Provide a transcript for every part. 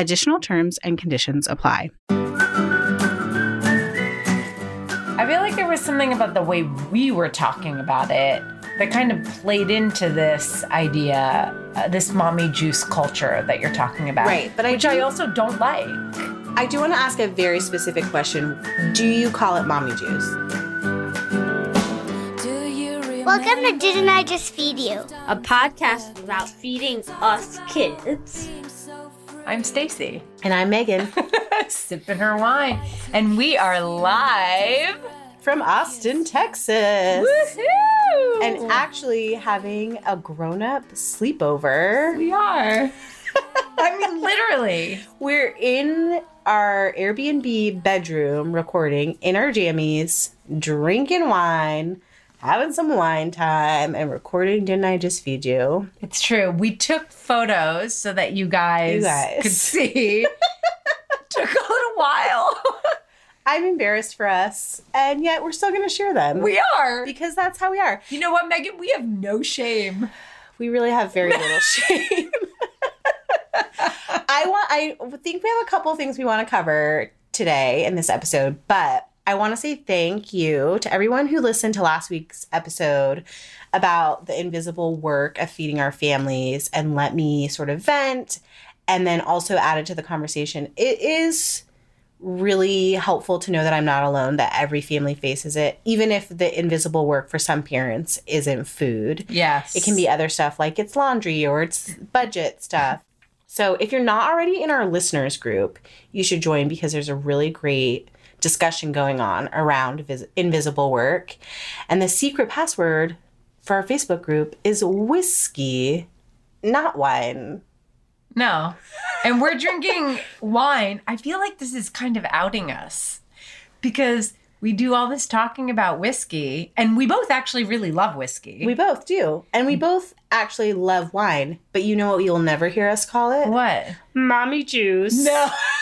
Additional terms and conditions apply. I feel like there was something about the way we were talking about it that kind of played into this idea, uh, this mommy juice culture that you're talking about. Right, but I which do- I also don't like. I do want to ask a very specific question. Do you call it mommy juice? Welcome to Didn't I Just Feed You? a podcast about feeding us kids. I'm Stacie, And I'm Meghan sipping her wine, and we are live. from Austin, Texas. Woohoo! And actually having a grown up sleepover. we are. I mean, literally. We're in our Airbnb bedroom recording in our jammies, drinking wine, having some wine time, and recording Didn't I Just Feed You? It's true. We took photos so that you guys, You guys. could see. took a little while. I'm embarrassed for us, and yet we're still going to share them. we are. because that's how we are. You know what, Meghan? We have no shame. We really have very little shame. I want I think we have a couple things we want to cover today in this episode, but I want to say thank you to everyone who listened to last week's episode about the invisible work of feeding our families and let me sort of vent and then also added to the conversation. It is really helpful to know that I'm not alone, that every family faces it, even if the invisible work for some parents isn't food. Yes. It can be other stuff like it's laundry or it's budget stuff. So if you're not already in our listeners group, you should join because there's a really great discussion going on around vis- invisible work. And the secret password for our Facebook group is whiskey, not wine. No. And we're drinking wine. I feel like this is kind of outing us because we do all this talking about whiskey and we both actually really love whiskey. We both do. And we both actually love wine, but you know what you'll never hear us call it? what? Mommy juice. No.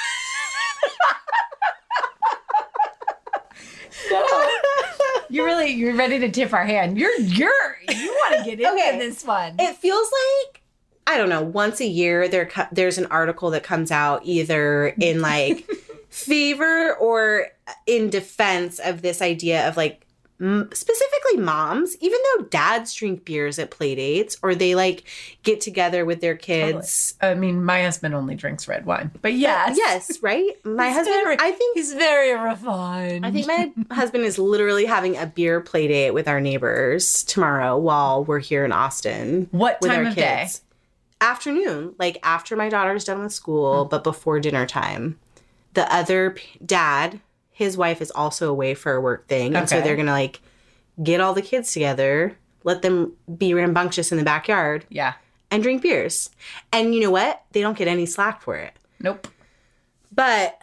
You're really you're ready to tip our hand. You're you're you want to get into Okay. this one. It feels like I don't know, once a year there there's an article that comes out either in like favor or in defense of this idea of like specifically moms, even though dads drink beers at play dates or they like get together with their kids. I mean, my husband only drinks red wine, but yes, Yes, right? My husband very- I think he's very refined. I think my husband is literally having a beer play date with our neighbors tomorrow while we're here in Austin. What with time our of day? kids. Afternoon, like after my daughter's done with school, Hmm. but before dinner time. The other p- dad, his wife is also away for a work thing, and so Okay. they're gonna like get all the kids together, let them be rambunctious in the backyard, yeah, and drink beers. And you know what? They don't get any slack for it. nope. But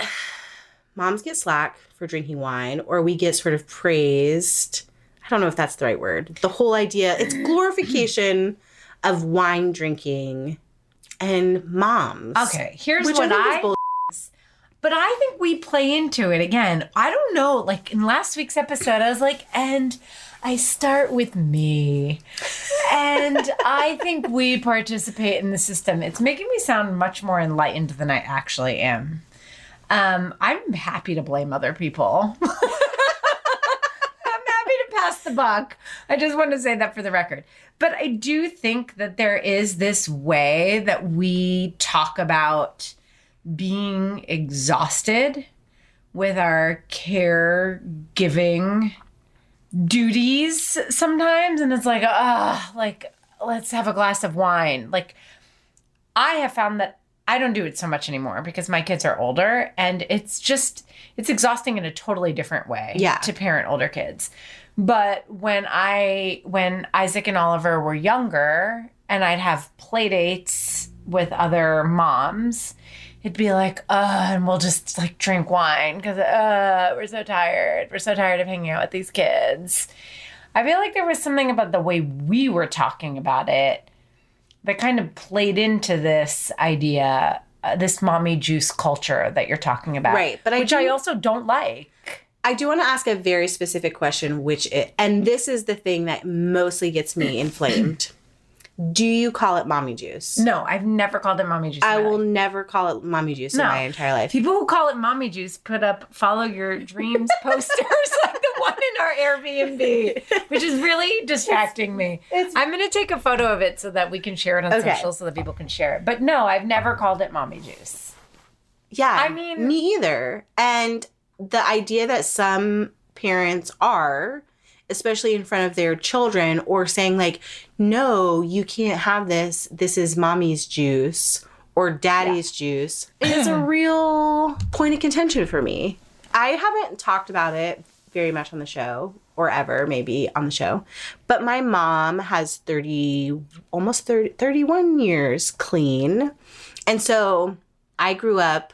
moms get slack for drinking wine, or we get sort of praised. I don't know if that's the right word. The whole idea, it's glorification of wine drinking and moms. Okay, here's Which what I think I. is bull- but I think we play into it again. I don't know. Like in last week's episode, I was like, and I start with me. And I think we participate in the system. It's making me sound much more enlightened than I actually am. Um, I'm happy to blame other people. I'm happy to pass the buck. I just want to say that for the record. But I do think that there is this way that we talk about being exhausted with our caregiving duties sometimes. And it's like, ah, like, let's have a glass of wine. Like, I have found that I don't do it so much anymore because my kids are older and it's just it's exhausting in a totally different way Yeah. to parent older kids. But when I when Isaac and Oliver were younger and I'd have play dates with other moms, it'd be like, uh, and we'll just like drink wine because uh we're so tired. We're so tired of hanging out with these kids. I feel like there was something about the way we were talking about it that kind of played into this idea, uh, this mommy juice culture that you're talking about. Right, but I which I also don't like. I do want to ask a very specific question, which it, and this is the thing that mostly gets me inflamed. Do you call it mommy juice? No, I've never called it mommy juice. I will life. never call it mommy juice No. in my entire life. People who call it mommy juice put up follow your dreams posters like the one in our Airbnb, which is really distracting me. I'm going to take a photo of it so that we can share it on Okay. social so that people can share it. But no, I've never called it mommy juice. Yeah. I mean- me either. And the idea that some parents are, especially in front of their children, or saying, like, no, you can't have this. This is mommy's juice or daddy's juice is a real point of contention for me. I haven't talked about it very much on the show or ever maybe on the show but my mom has 30 almost 30, 31 years clean and so i grew up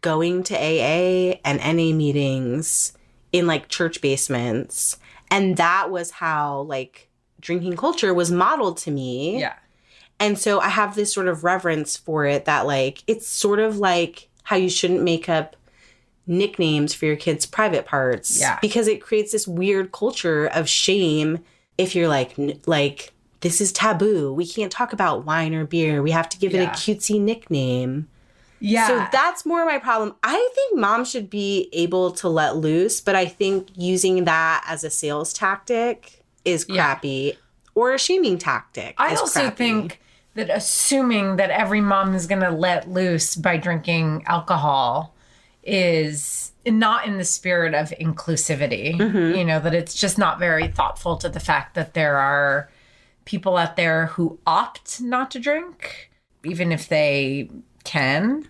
going to AA and NA meetings in like church basements. And that was how like drinking culture was modeled to me. Yeah. And so I have this sort of reverence for it that like it's sort of like how you shouldn't make up nicknames for your kids' private parts. Yeah. Because it creates this weird culture of shame if you're like n- like this is taboo. We can't talk about wine or beer. We have to give it a cutesy nickname. Yeah. So that's more my problem. I think mom should be able to let loose, but I think using that as a sales tactic is Yeah. crappy or a shaming tactic. I also crappy. think that assuming that every mom is going to let loose by drinking alcohol is not in the spirit of inclusivity. Mm-hmm. You know, that it's just not very thoughtful to the fact that there are people out there who opt not to drink, even if they can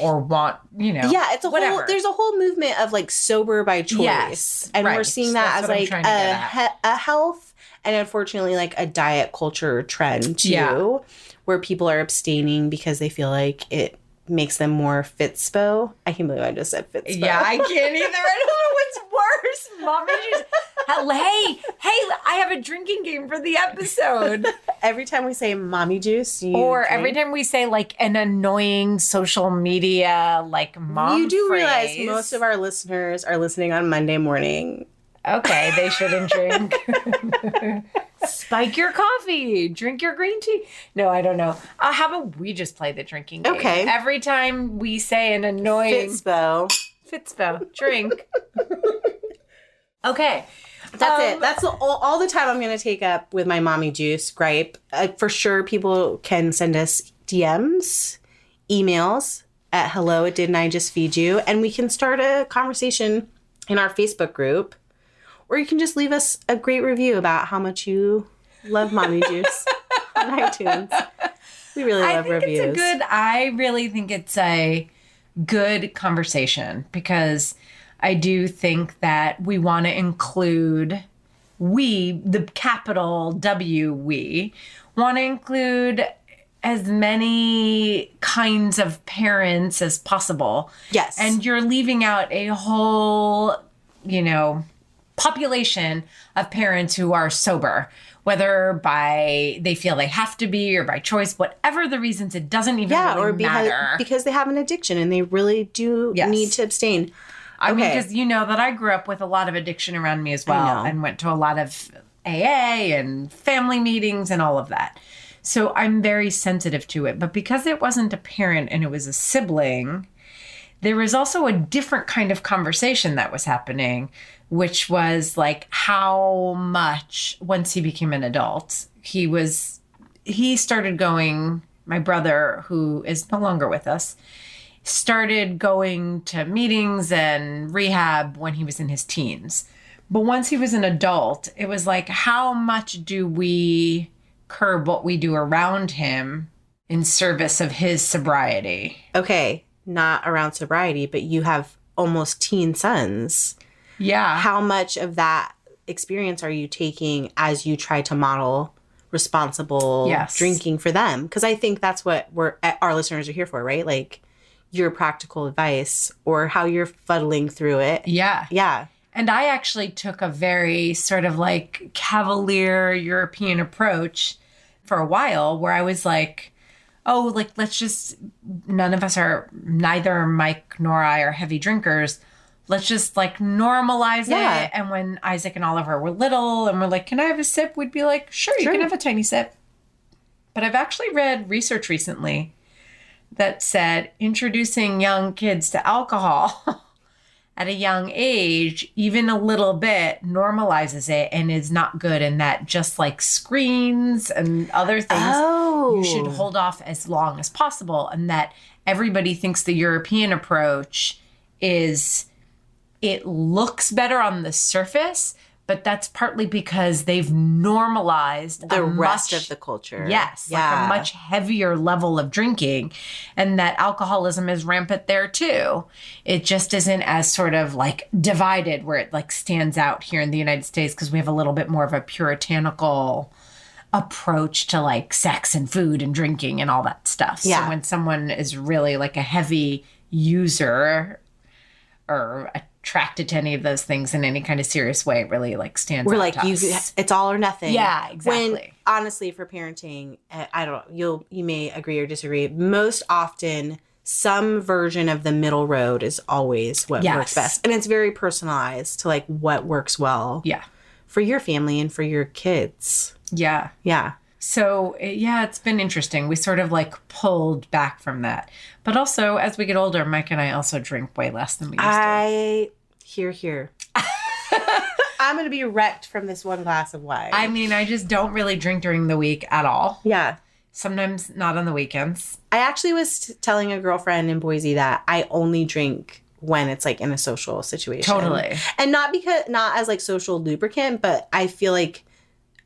or want, you know. Yeah, it's a whatever. whole there's a whole movement of like sober by choice. Yes, and we're seeing that That's as like trying to get a, he- a health and unfortunately like a diet culture trend too, Yeah. where people are abstaining because they feel like it makes them more fitspo. I can't believe I just said fitspo. Yeah, I can't either. I don't know what's worse. Mommy just hey, hey, I have a drinking game for the episode. every time we say mommy juice, you or every time we say like an annoying social media like mom. you do realize most of our listeners are listening on Monday morning. Okay, they shouldn't drink. Spike your coffee, drink your green tea. No, I don't know. Uh, how about we just play the drinking game? Okay. Every time we say an annoying fitspo. fitspo, drink. okay. That's Um, it. That's all, all the time I'm going to take up with my mommy juice gripe. Uh, for sure, people can send us DMs, emails at hello didn't I just feed you, and we can start a conversation in our Facebook group, or you can just leave us a great review about how much you love mommy juice on iTunes. We really love I think reviews. it's a good. I really think it's a good conversation because I do think that we want to include we, the capital W, we want to include as many kinds of parents as possible. yes, And you're leaving out a whole, you know, population of parents who are sober, whether by they feel they have to be or by choice, whatever the reasons, it doesn't even yeah, really or because matter. because they have an addiction and they really do Yes. need to abstain. I mean, because you know that I grew up with a lot of addiction around me as well and went to a lot of AA and family meetings and all of that. So I'm very sensitive to it. But because it wasn't a parent and it was a sibling, there was also a different kind of conversation that was happening, which was like how much, once he became an adult, he was, he started going, my brother, who is no longer with us, started going to meetings and rehab when he was in his teens. But once he was an adult, it was like, how much do we curb what we do around him in service of his sobriety? okay, not around sobriety, but you have almost teen sons. Yeah. How much of that experience are you taking as you try to model responsible Yes. drinking for them? Because I think that's what we're eh, our listeners are here for, right? Like your practical advice or how you're fuddling through it. yeah. Yeah. And I actually took a very sort of like cavalier European approach for a while where I was like, oh, like, let's just, none of us are, neither Mike nor I are heavy drinkers. Let's just like normalize Yeah. it. And when Isaac and Oliver were little and we're like, can I have a sip? We'd be like, sure, you Sure. can have a tiny sip. But I've actually read research recently that said introducing young kids to alcohol at a young age, even a little bit, normalizes it and is not good. And that just like screens and other things, Oh. you should oh. hold off as long as possible. And that everybody thinks the European approach is it looks better on the surface, but that's partly because they've normalized the a rest much- of the culture. Yes, Yeah. like a much heavier level of drinking, and that alcoholism is rampant there too. It just isn't as sort of like divided where it like stands out here in the United States because we have a little bit more of a puritanical approach to like sex and food and drinking and all that stuff. Yeah. So when someone is really like a heavy user or attracted to any of those things in any kind of serious way, it really like stands We're like you. It's all or nothing. Yeah, exactly. When honestly, for parenting, eh, I don't. You'll you may agree or disagree. Most often, some version of the middle road is always what Yes. works best, and it's very personalized to like what works well Yeah. for your family and for your kids. Yeah. Yeah. So, eh, yeah, it's been interesting. We sort of like pulled back from that. But also, as we get older, Mike and I also drink way less than we used to. I hear hear. I'm gonna be wrecked from this one glass of wine. I mean, I just don't really drink during the week at all. yeah. Sometimes not on the weekends. I actually was t- telling a girlfriend in Boise that I only drink when it's like in a social situation. Totally. And not because not as like social lubricant, but I feel like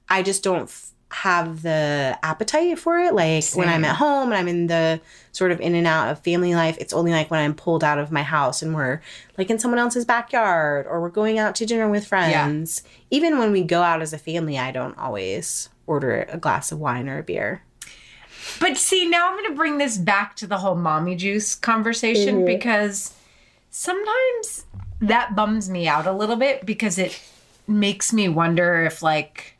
I just don't have the appetite for it. Like when I'm at home and I'm in the sort of in and out of family life, it's only like when I'm pulled out of my house and we're like in someone else's backyard or we're going out to dinner with friends. Even when we go out as a family, I don't always order a glass of wine or a beer. But see, now I'm going to bring this back to the whole mommy juice conversation mm-hmm. because sometimes that bums me out a little bit because it makes me wonder if, like,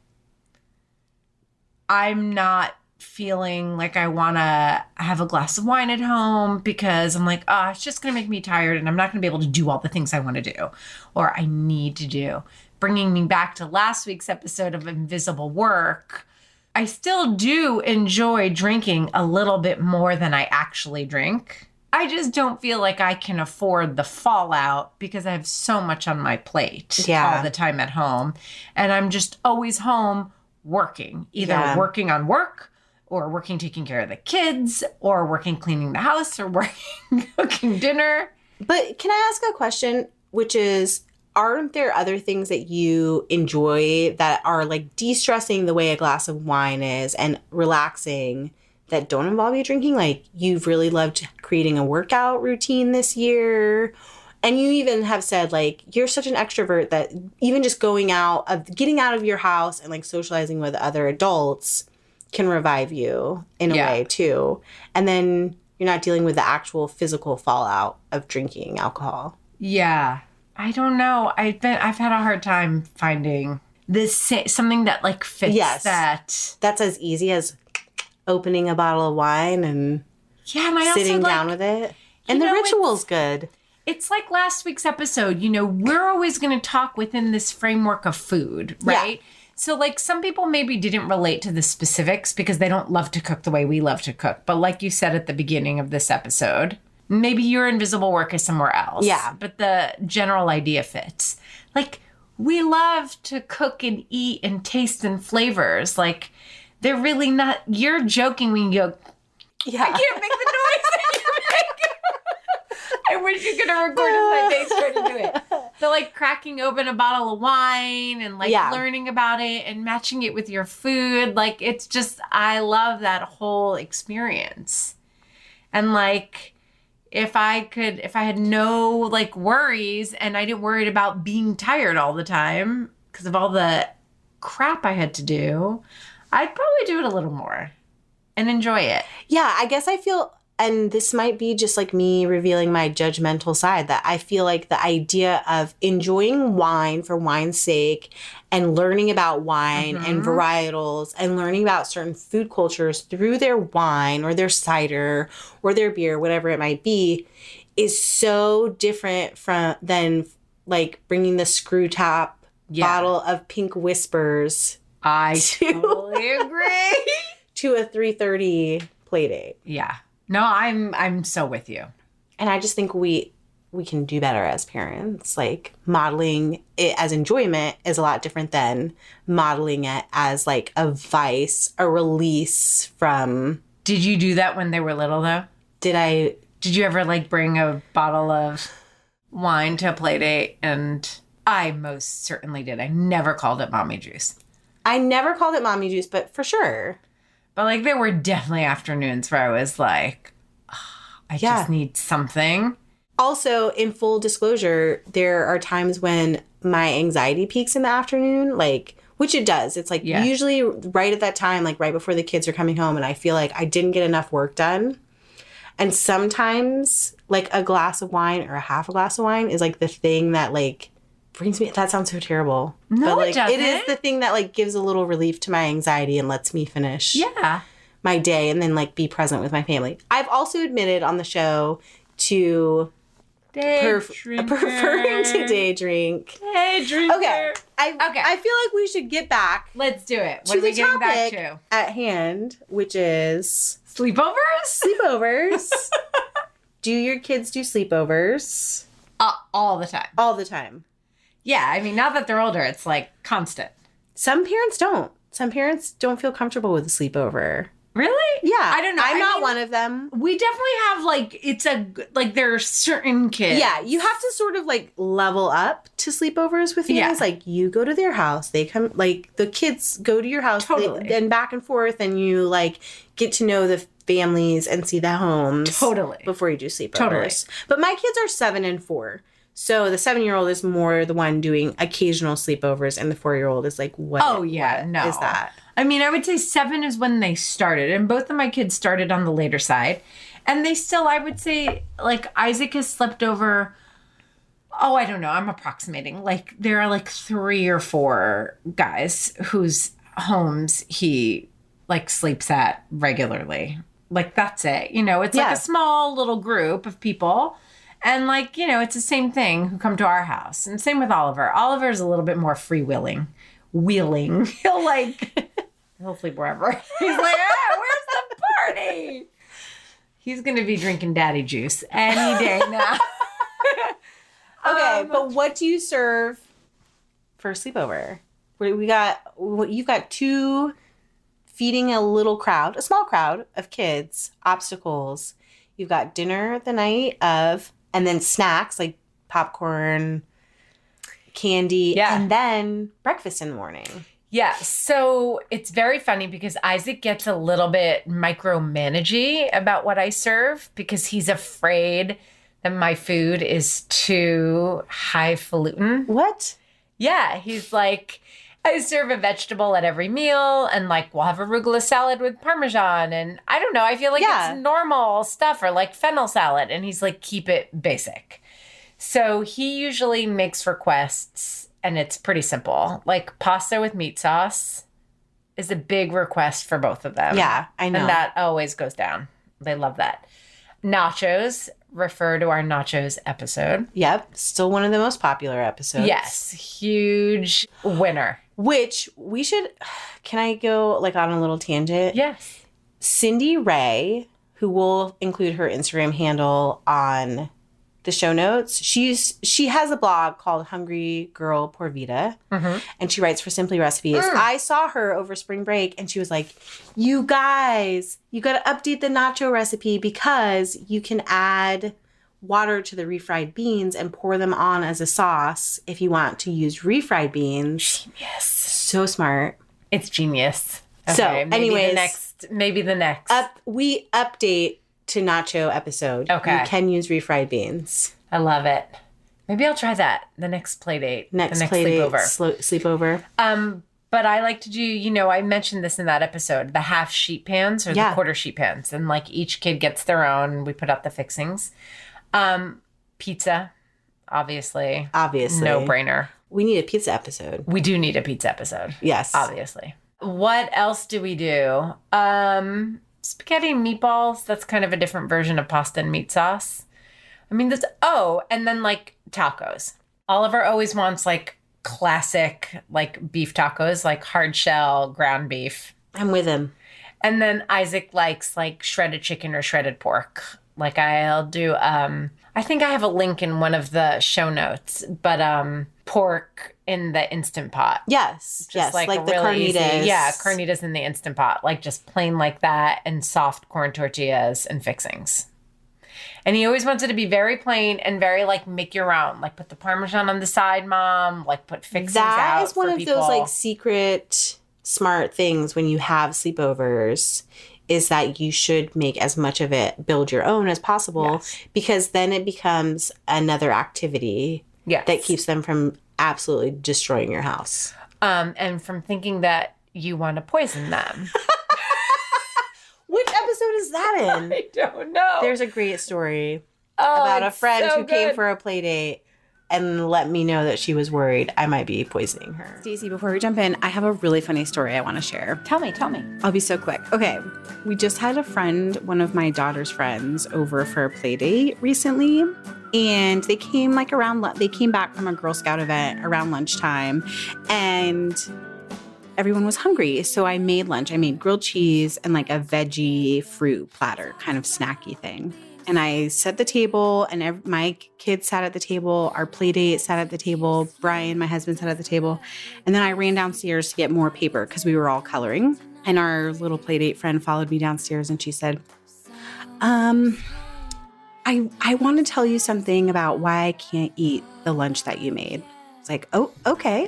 I'm not feeling like I want to have a glass of wine at home because I'm like, oh, it's just going to make me tired and I'm not going to be able to do all the things I want to do or I need to do bringing me back to last week's episode of Invisible Work, I still do enjoy drinking a little bit more than I actually drink. I just don't feel like I can afford the fallout because I have so much on my plate Yeah. all the time at home. And I'm just always home working, either Yeah. working on work or working taking care of the kids or working cleaning the house or working cooking dinner. But can I ask a question, which is, aren't there other things that you enjoy that are like de-stressing the way a glass of wine is and relaxing that don't involve you drinking? Like you've really loved creating a workout routine this year. And you even have said like you're such an extrovert that even just going out of getting out of your house and like socializing with other adults can revive you in a Yeah. way too. And then you're not dealing with the actual physical fallout of drinking alcohol. Yeah. I don't know. I've been I've had a hard time finding this something that like fits Yes. that. That's as easy as opening a bottle of wine and Yeah, and I sitting also like down with it. And the know, ritual's good. It's like last week's episode, you know, we're always going to talk within this framework of food, Yeah. right? So, like, some people maybe didn't relate to the specifics because they don't love to cook the way we love to cook. But, like you said at the beginning of this episode, maybe your invisible work is somewhere else. Yeah. But the general idea fits. Like, we love to cook and eat and taste and flavors. Like, they're really not, you're joking when you go, Yeah. I can't make the noise that you make. I wish you could have recorded my face trying to do it. So like cracking open a bottle of wine and like Yeah. learning about it and matching it with your food. Like it's just I love that whole experience. And like if I could if I had no like worries and I didn't worry about being tired all the time because of all the crap I had to do, I'd probably do it a little more and enjoy it. Yeah, I guess I feel, and this might be just like me revealing my judgmental side, that I feel like the idea of enjoying wine for wine's sake and learning about wine and mm-hmm. varietals and learning about certain food cultures through their wine or their cider or their beer, whatever it might be, is so different from than like bringing the screw top Yeah. bottle of pink whispers I to- totally agree. to a 330 play date. yeah. No, I'm I'm so with you. and i just think we we can do better as parents like modeling it as enjoyment is a lot different than modeling it as like a vice a release from Did you do that when they were little though? did i Did you ever like bring a bottle of wine to a play date? And I most certainly did. I never called it mommy juice. i never called it mommy juice but for sure But like there were definitely afternoons where I was like, "Ah, I Yeah. just need something. also in full disclosure there are times when my anxiety peaks in the afternoon like which it does it's like Yeah. usually right at that time like right before the kids are coming home and i feel like i didn't get enough work done and sometimes like a glass of wine or a half a glass of wine is like the thing that like brings me that sounds so terrible No, but it like it is doesn't. it is the thing that like gives a little relief to my anxiety and lets me finish Yeah. my day and then like be present with my family i've also admitted on the show to Day Perf- preferring to day drink. Day drinker. Okay. I Okay. I feel like we should get back Let's do it. What to are we getting back to? at hand, which is Sleepovers? sleepovers. do your kids do sleepovers? Uh, all the time. all the time? Yeah, I mean, now that they're older, it's like constant. Some parents don't. Some parents don't feel comfortable with a sleepover. Really? Yeah, I don't know. I'm I not mean- one of them. We definitely have like it's a like there are certain kids. Yeah, you have to sort of like level up to sleepovers with families. Yeah. Like you go to their house, they come like the kids go to your house they- Totally. and back and forth, and you like get to know the families and see the homes Totally. before you do sleepovers. Totally. But my kids are seven and four. So the seven year old is more the one doing occasional sleepovers, and the four year old is like, what? Oh yeah, what no. is that? I mean, I would say seven is when they started, and both of my kids started on the later side, and they still, I would say, like Isaac has slept over. Oh, I don't know. I'm approximating. Like there are like three or four guys whose homes he like sleeps at regularly. Like that's it. You know, it's like a small little group of people. And like, you know, it's the same thing who come to our house. And same with Oliver. Oliver's a little bit more freewheeling. Wheeling. He'll like he'll sleep wherever. He's like, ah, where's the party? He's gonna be drinking daddy juice any day now. Okay, Um, but what do you serve for a sleepover? We got you've got two feeding a little crowd, a small crowd of kids, obstacles. You've got dinner the night of, and then snacks like popcorn, candy, Yeah. and then breakfast in the morning. Yeah, so it's very funny because Isaac gets a little bit micromanagey about what I serve because he's afraid that my food is too highfalutin. What? Yeah, he's like, I serve a vegetable at every meal, and like we'll have arugula salad with parmesan, and I don't know. I feel like Yeah. it's normal stuff, or like fennel salad, and he's like, keep it basic. So he usually makes requests, and it's pretty simple. Like pasta with meat sauce is a big request for both of them. Yeah, I know. and that always goes down. They love that. Nachos. Refer to our nachos episode. Yep, still one of the most popular episodes. Yes, huge winner. Which we should. Can I go like on a little tangent? Yes. Cindy Rahe, who will include her Instagram handle on the show notes. She's she has a blog called Hungry Girl Por Vida, Mhm. and she writes for Simply Recipes. Mm. I saw her over spring break, and she was like, "You guys, you got to update the nacho recipe because you can add." Water to the refried beans and pour them on as a sauce if you want to use refried beans. Yes. So smart. It's genius. So, maybe anyways- the next, maybe the next. up we update to nacho episode. Okay. You can use refried beans. I love it. Maybe I'll try that the next play date, Next, the next play date, sleepover. sleepover. Um, but I like to do, you know, I mentioned this in that episode, the half sheet pans or Yeah. the quarter sheet pans, and like each kid gets their own. We put out the fixings. Um, pizza, obviously, Obviously. no brainer. We need a pizza episode. We do need a pizza episode. Yes. obviously. What else do we do? Um, spaghetti and meatballs. That's kind of a different version of pasta and meat sauce. I mean, that's oh, and then like tacos. Oliver always wants like classic like beef tacos, like hard shell ground beef. I'm with him. And then Isaac likes like shredded chicken or shredded pork. Like I'll do um I think I have a link in one of the show notes, but um pork in the instant pot Yes. just yes. like, Like, the real carnitas. easy- yeah, carnitas in the instant pot, like just plain like that, and soft corn tortillas and fixings. And he always wants it to be very plain and very like make your own, like put the parmesan on the side, mom. Like put fixings That is one of people. those like secret smart things when you have sleepovers is that you should make as much of it build your own as possible Yes. because then it becomes another activity yes. that keeps them from absolutely destroying your house. um and from thinking that you want to poison them. Which episode is that in? I don't know. There's a great story Oh, about a friend so who came for a play date and let me know that she was worried I might be poisoning her. Stacie, before we jump in, I have a really funny story I want to share. Tell me, tell me. I'll be so quick. Okay. We just had a friend, one of my daughter's friends, over for a play date recently. And they came like around, they came back from a Girl Scout event around lunchtime. And everyone was hungry. So I made lunch. I made grilled cheese and like a veggie fruit platter, kind of snacky thing. And I set the table, and ev- my kids sat at the table. Our play date sat at the table. Brian, my husband, sat at the table. And then I ran downstairs to get more paper because we were all coloring. And our little play date friend followed me downstairs and she said, Um, I I want to tell you something about why I can't eat the lunch that you made. It's like, oh, okay.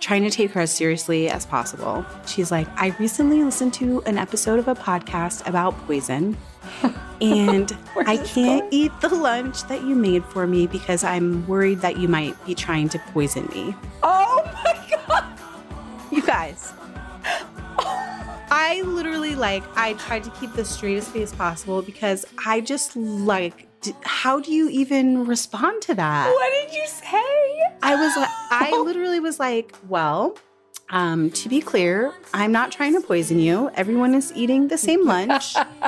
Trying to take her as seriously as possible. She's like, I recently listened to an episode of a podcast about poison. And I can't eat the lunch that you made for me because I'm worried that you might be trying to poison me. Oh my god. You guys. I literally like I tried to keep the straightest face possible because I just like how do you even respond to that? What did you say? I was like I literally was like, well, um to be clear, I'm not trying to poison you. Everyone is eating the same lunch.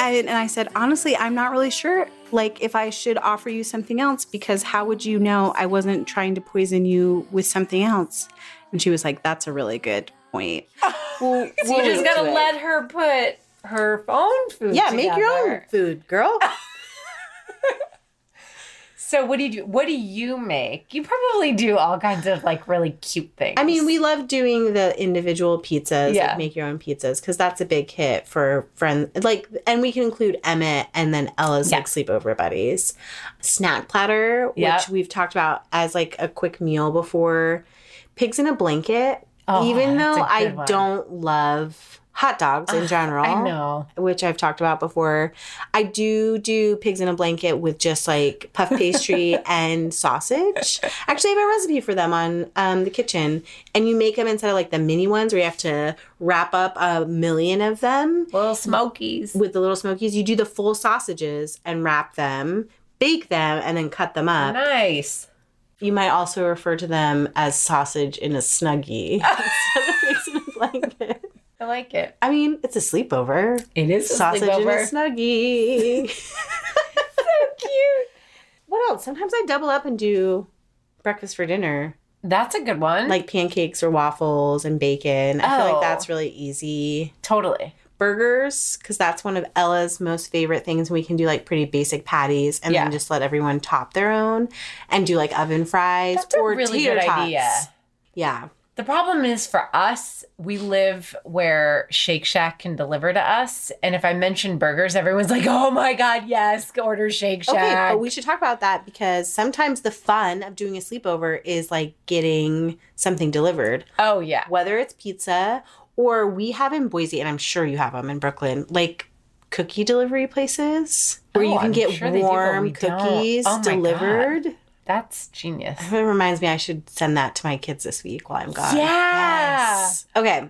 and, and I said, honestly, I'm not really sure. Like, if I should offer you something else, because how would you know I wasn't trying to poison you with something else? And she was like, that's a really good point. We'll- you just gotta let her put her own food. Yeah, make your own food, girl. So what do you do? What do you make? You probably do all kinds of like really cute things. I mean, we love doing the individual pizzas, Yeah. like make your own pizzas, because that's a big hit for friends. Like, and we can include Emmett and then Ella's Yeah. like sleepover buddies. Snack platter, Yeah. which we've talked about as like a quick meal before. Pigs in a blanket. Oh, Even though I one. don't love hot dogs in general, I know. which I've talked about before. I do do pigs in a blanket with just like puff pastry and sausage. Actually, I have a recipe for them on um, the Kitchn, and you make them instead of like the mini ones where you have to wrap up a million of them Little smokies. with the little smokies. You do the full sausages and wrap them, bake them, and then cut them up. Nice. You might also refer to them as sausage in a snuggie instead of pigs in a blanket. I like it. I mean, it's a sleepover. It is a sausage and a snuggie. so cute. what else? Sometimes I double up and do breakfast for dinner, That's a good one. like pancakes or waffles and bacon. I feel Oh. like that's oh. really easy. totally. Burgers, because that's one of Ella's most favorite things. We can do like pretty basic patties and Yeah. then just let everyone top their own and do like oven fries That's a or really tater good tots. idea. Yeah. The problem is for us, we live where Shake Shack can deliver to us. And if I mention burgers, everyone's like, oh my God, yes, order Shake oh, Shack. Okay, but we should talk about that because sometimes the fun of doing a sleepover is like getting something delivered. oh, yeah. whether it's pizza or we have in Boise, and I'm sure you have them in Brooklyn, like cookie delivery places where Oh, you can I'm get sure they do, but warm cookies Oh my God. That's genius. It reminds me I should send that to my kids this week while I'm gone. Yeah. Okay.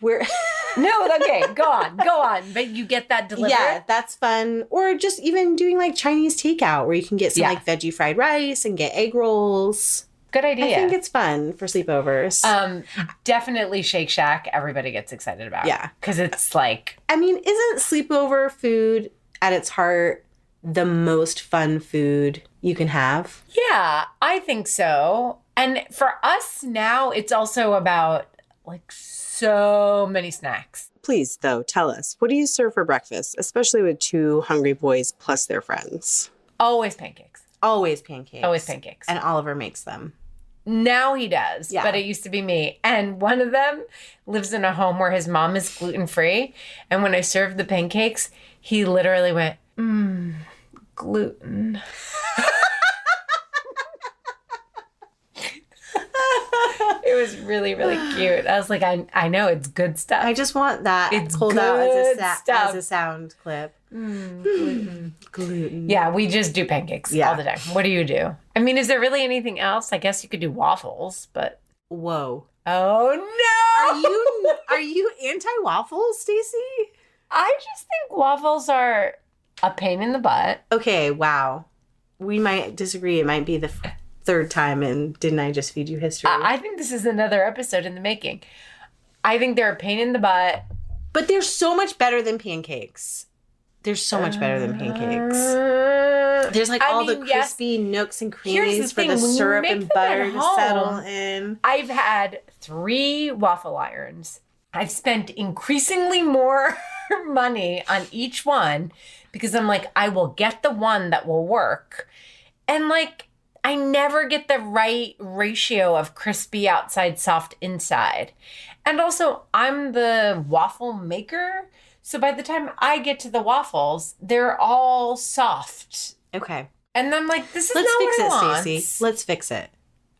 We're No, okay, go on, go on. But you get that delivered. yeah, that's fun. Or just even doing like Chinese takeout where you can get some Yeah. like veggie fried rice and get egg rolls. Good idea. I think it's fun for sleepovers. um, definitely Shake Shack. Everybody gets excited about. Yeah. because it's like I mean, isn't sleepover food at its heart the most fun food you can have? Yeah, I think so. And for us now, it's also about like so many snacks. Please, though, tell us what do you serve for breakfast, especially with two hungry boys plus their friends? Always pancakes. Always pancakes. Always pancakes. And Oliver makes them. now he does, Yeah. but it used to be me. And one of them lives in a home where his mom is gluten free. And when I served the pancakes, he literally went, mmm, gluten. it was really, really cute. I was like, I, I know it's good stuff. I just want that It's pulled out as a, good sa- stuff. as a sound clip. Mm, gluten. Yeah, we just do pancakes Yeah. all the time. What do you do? I mean, is there really anything else? I guess you could do waffles, but Whoa. oh no! Are you are you anti waffles, Stacie? I just think waffles are a pain in the butt. Okay, wow. We might disagree. It might be the f- third time and Didn't I Just Feed You History? I I think this is another episode in the making. I think they're a pain in the butt. but they're so much better than pancakes. They're so much better than pancakes. Uh, There's like I all the mean, yes. crispy nooks and the for thing, the when syrup and butter at to settle in. I've had three waffle irons. I've spent increasingly more money on each one because I'm like, I will get the one that will work. And like, I never get the right ratio of crispy outside, soft inside. And also, I'm the waffle maker. So by the time I get to the waffles, they're all soft. Okay, And I'm like, this is let's not fix what it. Stacie. Let's fix it.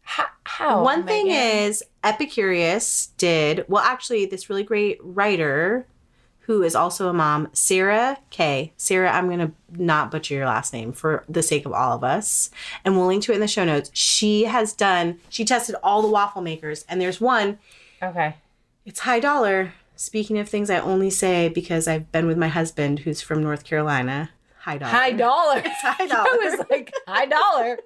How? how One thing is, Epicurious did, well, actually, this really great writer who is also a mom, Sarah K. Sarah, I'm going to not butcher your last name for the sake of all of us. And we'll link to it in the show notes. She has done, she tested all the waffle makers, and there's one, Okay. it's high dollar. Speaking of things I only say because I've been with my husband who's from North Carolina. High dollar. High dollar. high dollar. I was like, high dollar.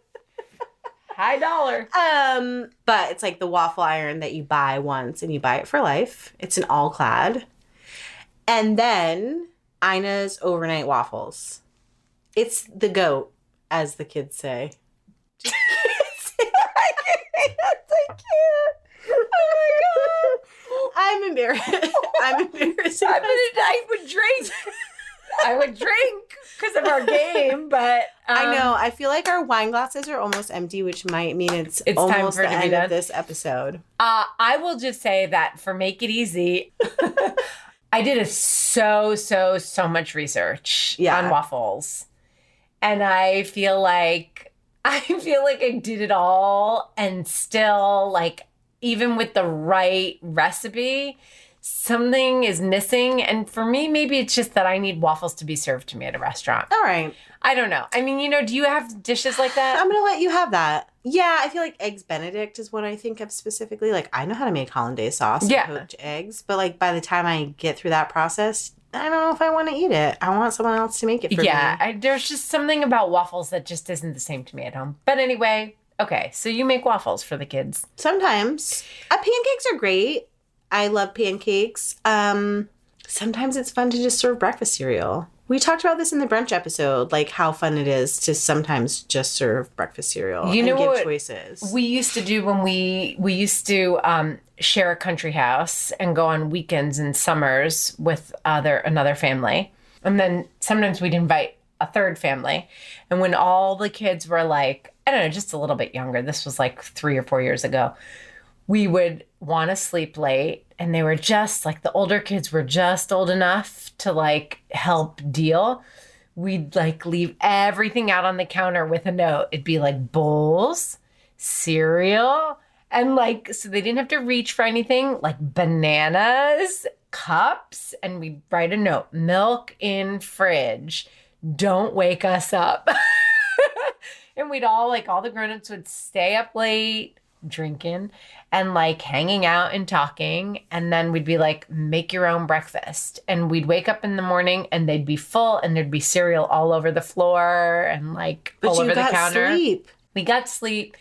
high dollar. Um, but it's like the waffle iron that you buy once and you buy it for life. It's an All-Clad. And then Ina's overnight waffles. It's the goat, as the kids say. Just kidding. I can't. Oh my god. I'm embarrassed. I'm embarrassed. I would, I would drink. I would drink because of our game, but I um, know. I feel like our wine glasses are almost empty, which might mean it's, It's time almost for the end done. of this episode. Uh, I will just say that for Make It Easy, I did a so, so, so much research Yeah. on waffles. And I feel like I feel like I did it all and still like even with the right recipe, something is missing. And for me, maybe it's just that I need waffles to be served to me at a restaurant. All right. I don't know. I mean, you know, do you have dishes like that? I'm gonna let you have that. Yeah, I feel like eggs Benedict is what I think of specifically. Like I know how to make hollandaise sauce and Yeah. poach eggs, but like by the time I get through that process, I don't know if I want to eat it. I want someone else to make it for yeah, me. I, there's just something about waffles that just isn't the same to me at home. But anyway, okay, so you make waffles for the kids. Sometimes uh, pancakes are great. I love pancakes. Um, sometimes it's fun to just serve breakfast cereal. We talked about this in the brunch episode, like how fun it is to sometimes just serve breakfast cereal You and know give what choices. We used to do when we we used to um, share a country house and go on weekends and summers with other another family, and then sometimes we'd invite a third family. And when all the kids were like, I don't know, just a little bit younger, this was like three or four years ago, we would want to sleep late and they were just like the older kids were just old enough to like help deal we'd like leave everything out on the counter with a note. It'd be like bowls cereal and like so they didn't have to reach for anything like bananas cups and we'd write a note milk in fridge. Don't wake us up. And we'd all like all the grown-ups would stay up late drinking and like hanging out and talking and then we'd be like make your own breakfast and we'd wake up in the morning and they'd be full and there'd be cereal all over the floor and like but all over the counter sleep. we got sleep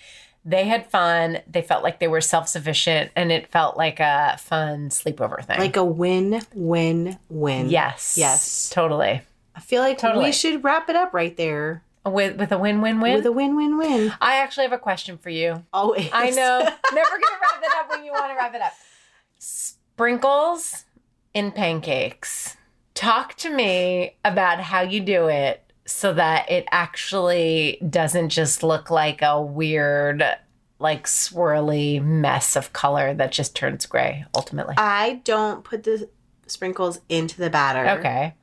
they had fun they felt like they were self-sufficient and it felt like a fun sleepover thing Like a win, win, win. yes Yes. totally I feel like Totally. we should wrap it up right there with with a win-win-win with a win, win, win. i actually have a question for you Always. I know. Never gonna wrap it up when you want to wrap it up. Sprinkles in pancakes. Talk to me about how you do it so that it actually doesn't just look like a weird, like swirly mess of color that just turns gray ultimately. I don't put the sprinkles into the batter. okay.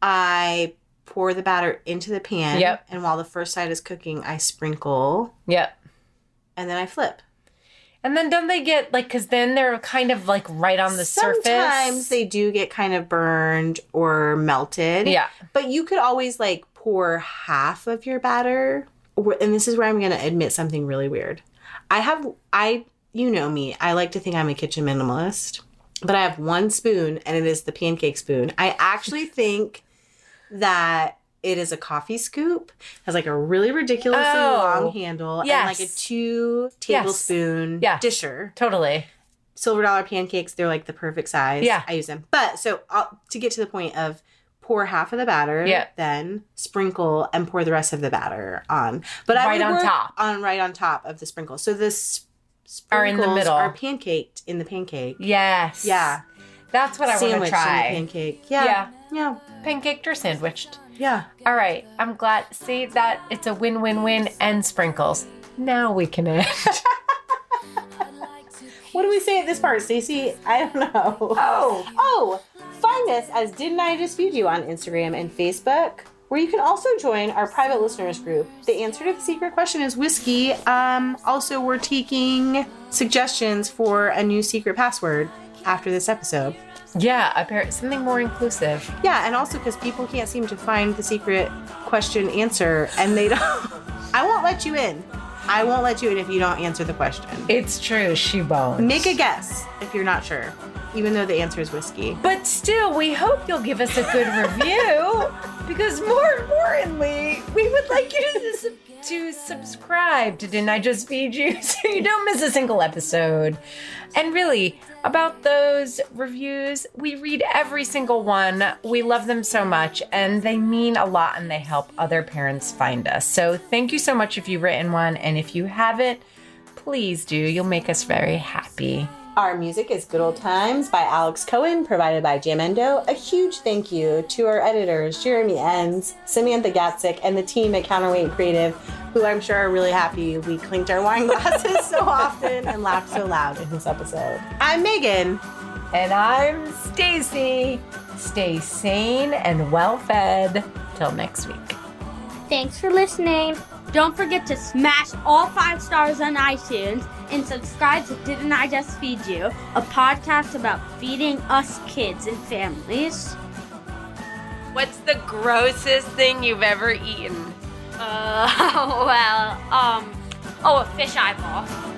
I pour the batter into the pan. Yep. And while the first side is cooking, I sprinkle Yep. and then I flip. And then don't they get like, because then they're kind of like right on the surface. Sometimes they do get kind of burned or melted. Yeah. But you could always like pour half of your batter. And this is where I'm going to admit something really weird. I have, I, you know me, I like to think I'm a kitchen minimalist, but I have one spoon and it is the pancake spoon. I actually think that it is a coffee scoop, has like a really ridiculously Oh, long handle and like a two tablespoon Yes. disher Totally. silver dollar pancakes they're like the perfect size Yeah. i use them but so I'll, to get to the point of pour half of the batter Yeah. then sprinkle and pour the rest of the batter on but i Right on top. on right on top of the sprinkle so this Are in the middle. are pancaked in the pancake Yes. yeah That's what I want to try. pancake yeah Yeah. Yeah Pancaked or sandwiched. yeah All right, I'm glad. See that it's a win-win-win and sprinkles. Now we can end. what do we say at this part Stacie? i don't know oh, Oh, find us as Didn't I Just Feed You on Instagram and Facebook, where you can also join our private listeners group. The answer to the secret question is whiskey. Um, also, we're taking suggestions for a new secret password after this episode. Yeah, apparently something more inclusive. Yeah, and also because people can't seem to find the secret question answer and they don't. I won't let you in. I won't let you in if you don't answer the question. It's true, she won't. Make a guess if you're not sure, even though the answer is whiskey. But still, we hope you'll give us a good review because more importantly, we would like you to to subscribe to Didn't I Just Feed You so you don't miss a single episode. And really, about those reviews, we read every single one. We love them so much, and they mean a lot and they help other parents find us. So thank you so much if you've written one. And if you haven't, please do. You'll make us very happy. Our music is Good Old Times by Alex Cohen, provided by Jamendo. A huge thank you to our editors, Jeremy Enns, Samantha Gatzik, and the team at Counterweight Creative, who I'm sure are really happy we clinked our wine glasses so often and laughed so loud in this episode. I'm Meghan. And I'm Stacie. Stay sane and well fed. Till next week. Thanks for listening. Don't forget to smash all five stars on iTunes and subscribe to Didn't I Just Feed You, a podcast about feeding us kids and families. What's the grossest thing you've ever eaten? Uh, well, um, oh, a fish eyeball.